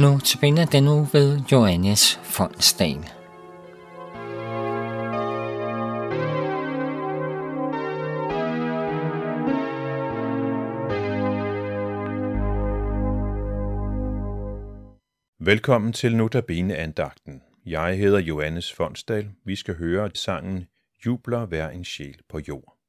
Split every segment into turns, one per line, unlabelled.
Nu tilbage den nu ved Johannes Fondsdal.
Velkommen til Notabene andagten. Jeg hedder Johannes Fondsdal. Vi skal høre sangen Jubler hver en sjæl på jord.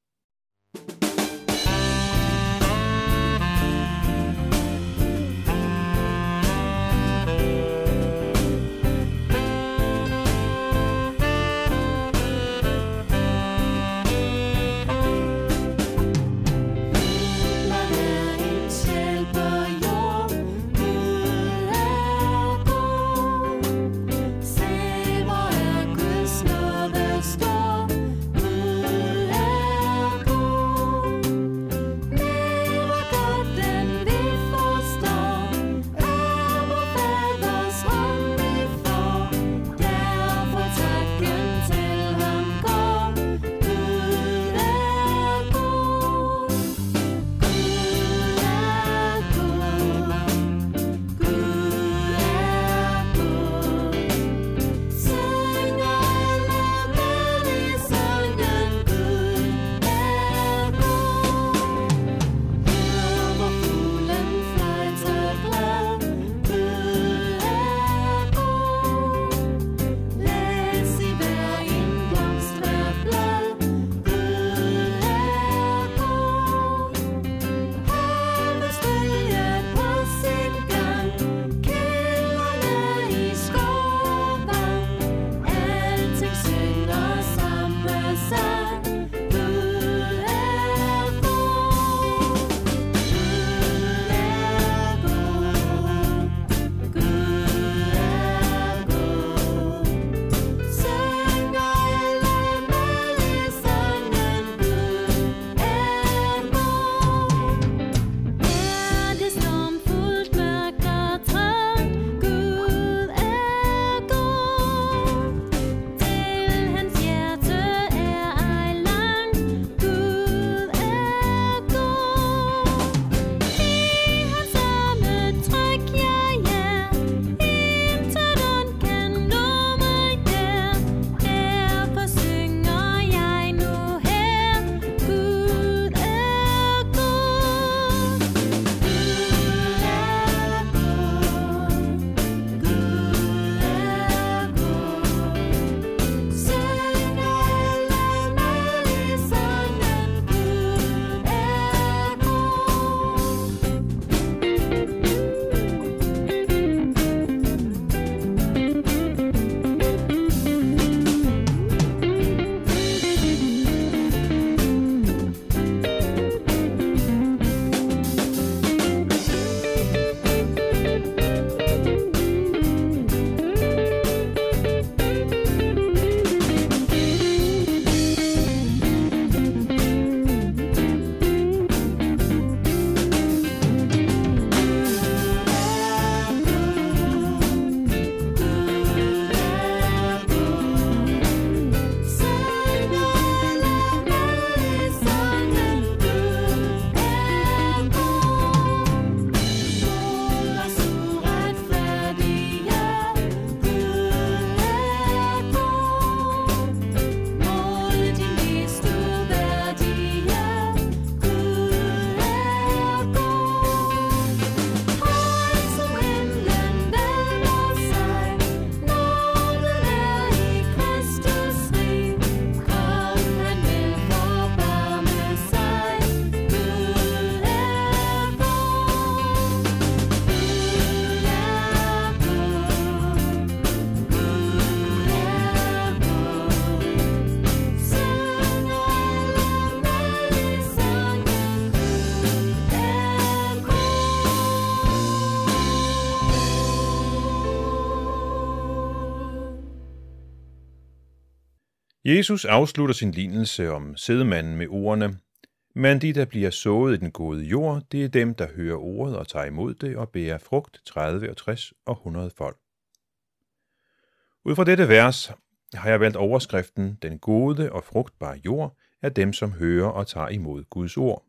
Jesus afslutter sin lignelse om sædemanden med ordene, men de, der bliver sået i den gode jord, det er dem, der hører ordet og tager imod det og bærer frugt 30 og 60 og 100 folk. Ud fra dette vers har jeg valgt overskriften Den gode og frugtbare jord er dem, som hører og tager imod Guds ord.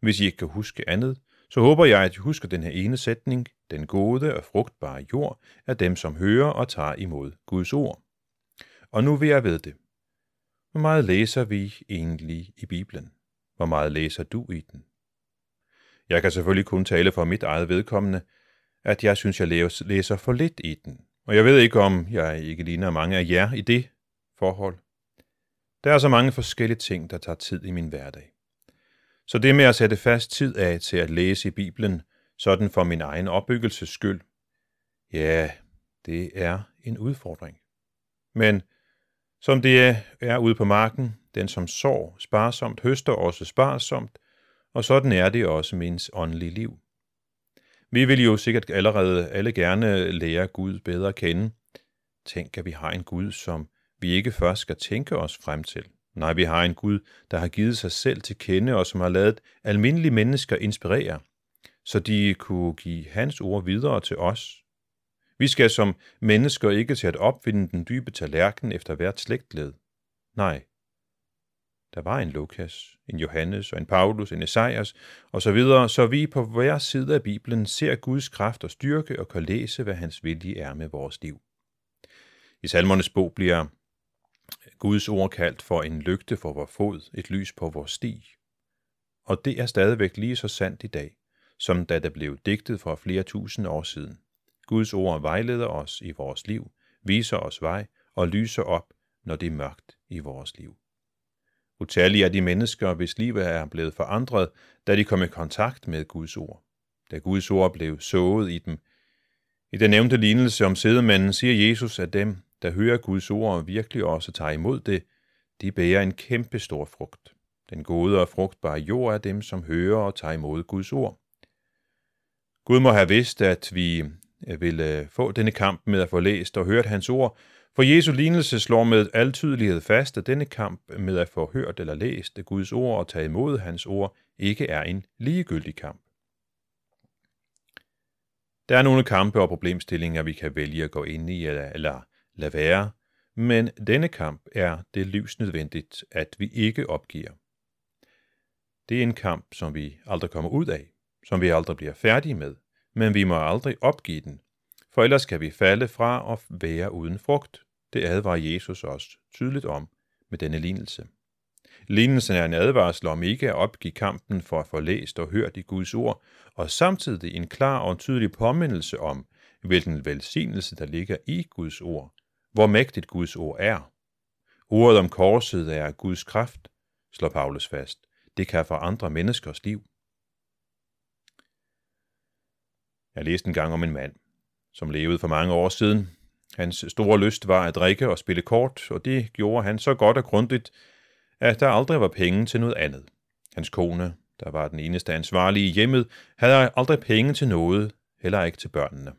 Hvis I ikke kan huske andet, så håber jeg, at I husker den her ene sætning,
Den gode og frugtbare jord er dem, som hører og tager imod Guds ord. Og nu vil jeg ved det. Hvor meget læser vi egentlig i Bibelen? Hvor meget læser du i den? Jeg kan selvfølgelig kun tale for mit eget vedkommende, at jeg synes, jeg læser for lidt i den. Og jeg ved ikke, om jeg ikke ligner mange af jer i det forhold. Der er så mange forskellige ting, der tager tid i min hverdag. Så det med at sætte fast tid af til at læse i Bibelen, sådan for min egen opbyggelses skyld, ja, det er en udfordring. Men som det er ude på marken, den som sår sparsomt, høster også sparsomt, og sådan er det også med ens åndelige liv. Vi vil jo sikkert allerede alle gerne lære Gud bedre at kende. Tænk, at vi har en Gud, som vi ikke først skal tænke os frem til. Nej, vi har en Gud, der har givet sig selv til kende, og som har lavet almindelige mennesker inspirere, så de kunne give hans ord videre til os. Vi skal som mennesker ikke til at opfinde den dybe tallerken efter hvert slægtled. Nej, der var en Lukas, en Johannes og en Paulus, en Esajas og så videre, så vi på hver side af Bibelen ser Guds kraft og styrke og kan læse, hvad hans vilje er med vores liv. I salmernes bog bliver Guds ord kaldt for en lygte for vor fod, et lys på vores sti. Og det er stadigvæk lige så sandt i dag, som da det blev digtet for flere tusind år siden. Guds ord vejleder os i vores liv, viser os vej og lyser op, når det er mørkt i vores liv. Utallige er de mennesker, hvis liv er blevet forandret, da de kom i kontakt med Guds ord. Da Guds ord blev sået i dem. I den nævnte lignelse om sædemanden siger Jesus, at dem, der hører Guds ord og virkelig også tager imod det, de bærer en kæmpe stor frugt. Den gode og frugtbare jord er dem, som hører og tager imod Guds ord. Gud må have vidst, at vi ville øh, få denne kamp med at få læst og hørt hans ord, for Jesu lignelse slår med al tydelighed fast, at denne kamp med at få hørt eller læst Guds ord og tage imod hans ord ikke er en ligegyldig kamp. Der er nogle kampe og problemstillinger, vi kan vælge at gå ind i eller, eller lade være, men denne kamp er det livsnødvendigt, at vi ikke opgiver. Det er en kamp, som vi aldrig kommer ud af, som vi aldrig bliver færdige med, men vi må aldrig opgive den, for ellers kan vi falde fra og være uden frugt. Det advarer Jesus os tydeligt om med denne lignelse. Lignelsen er en advarsel om ikke at opgive kampen for at få læst og hørt i Guds ord, og samtidig en klar og tydelig påmindelse om, hvilken velsignelse der ligger i Guds ord, hvor mægtigt Guds ord er. Ordet om korset er Guds kraft, slår Paulus fast. Det kan forandre menneskers liv. Jeg læste en gang om en mand, som levede for mange år siden. Hans store lyst var at drikke og spille kort, og det gjorde han så godt og grundigt, at der aldrig var penge til noget andet. Hans kone, der var den eneste ansvarlige i hjemmet, havde aldrig penge til noget, heller ikke til børnene.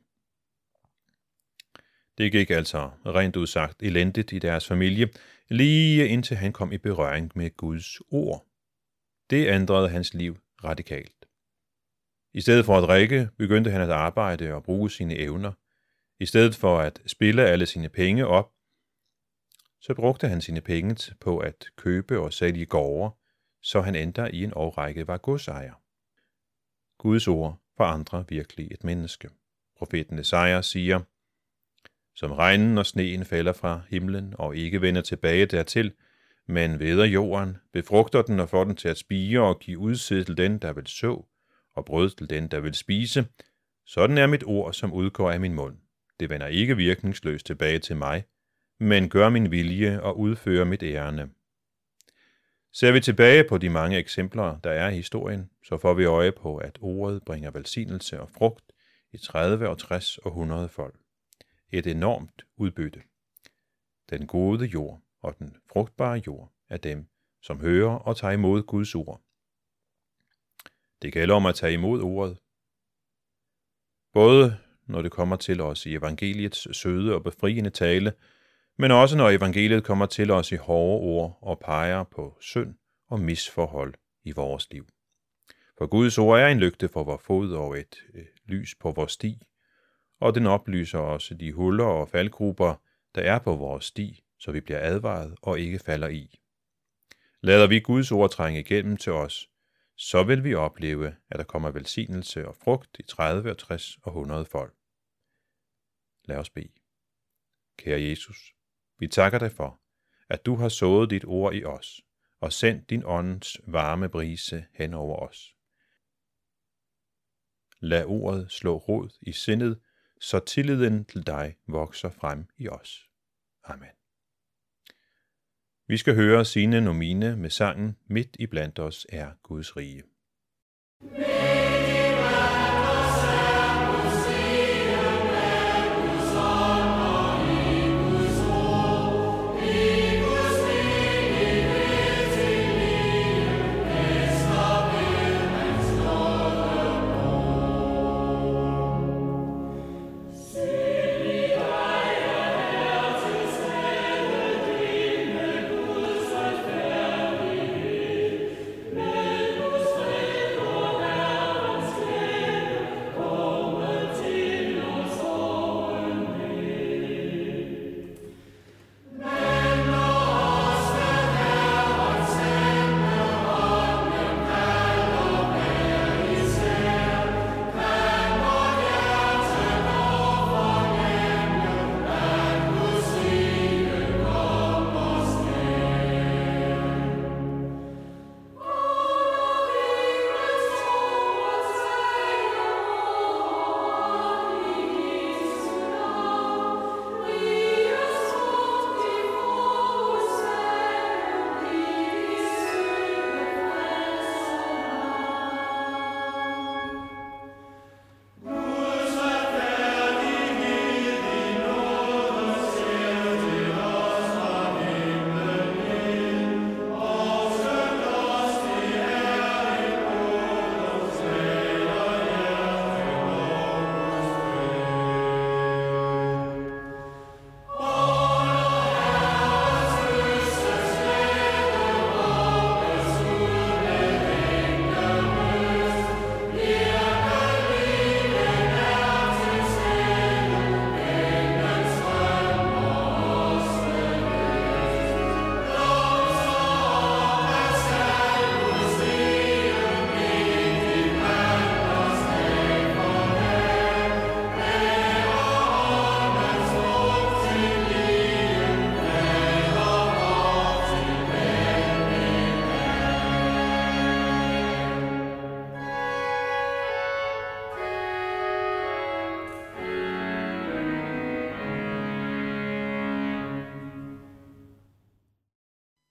Det gik altså rent udsagt elendigt i deres familie, lige indtil han kom i berøring med Guds ord. Det ændrede hans liv radikalt. I stedet for at drikke, begyndte han at arbejde og bruge sine evner. I stedet for at spille alle sine penge op, så brugte han sine penge på at købe og sælge gårde, så han endte i en årrække var godsejer. Guds ord forandrer virkelig et menneske. Profeten Esajas siger, Som regnen og sneen falder fra himlen og ikke vender tilbage dertil, men veder jorden, befrugter den og får den til at spire og give udsæt til den, der vil så, og brød til den, der vil spise. Sådan er mit ord, som udgår af min mund. Det vender ikke virkningsløst tilbage til mig, men gør min vilje og udfører mit ærende. Ser vi tilbage på de mange eksempler, der er i historien, så får vi øje på, at ordet bringer velsignelse og frugt i 30 og 60 og 100 folk. Et enormt udbytte. Den gode jord og den frugtbare jord er dem, som hører og tager imod Guds ord. Det gælder om at tage imod ordet. Både når det kommer til os i evangeliets søde og befriende tale, men også når evangeliet kommer til os i hårde ord og peger på synd og misforhold i vores liv. For Guds ord er en lygte for vores fod og et øh, lys på vores sti, og den oplyser også de huller og faldgrupper, der er på vores sti, så vi bliver advaret og ikke falder i. Lader vi Guds ord trænge igennem til os, så vil vi opleve, at der kommer velsignelse og frugt i 30 og 60 og 100 folk. Lad os bede. Kære Jesus, vi takker dig for, at du har sået dit ord i os og sendt din åndens varme brise hen over os. Lad ordet slå rod i sindet, så tilliden til dig vokser frem i os. Amen. Vi skal høre sine nomine med sangen Midt i blandt os er Guds rige.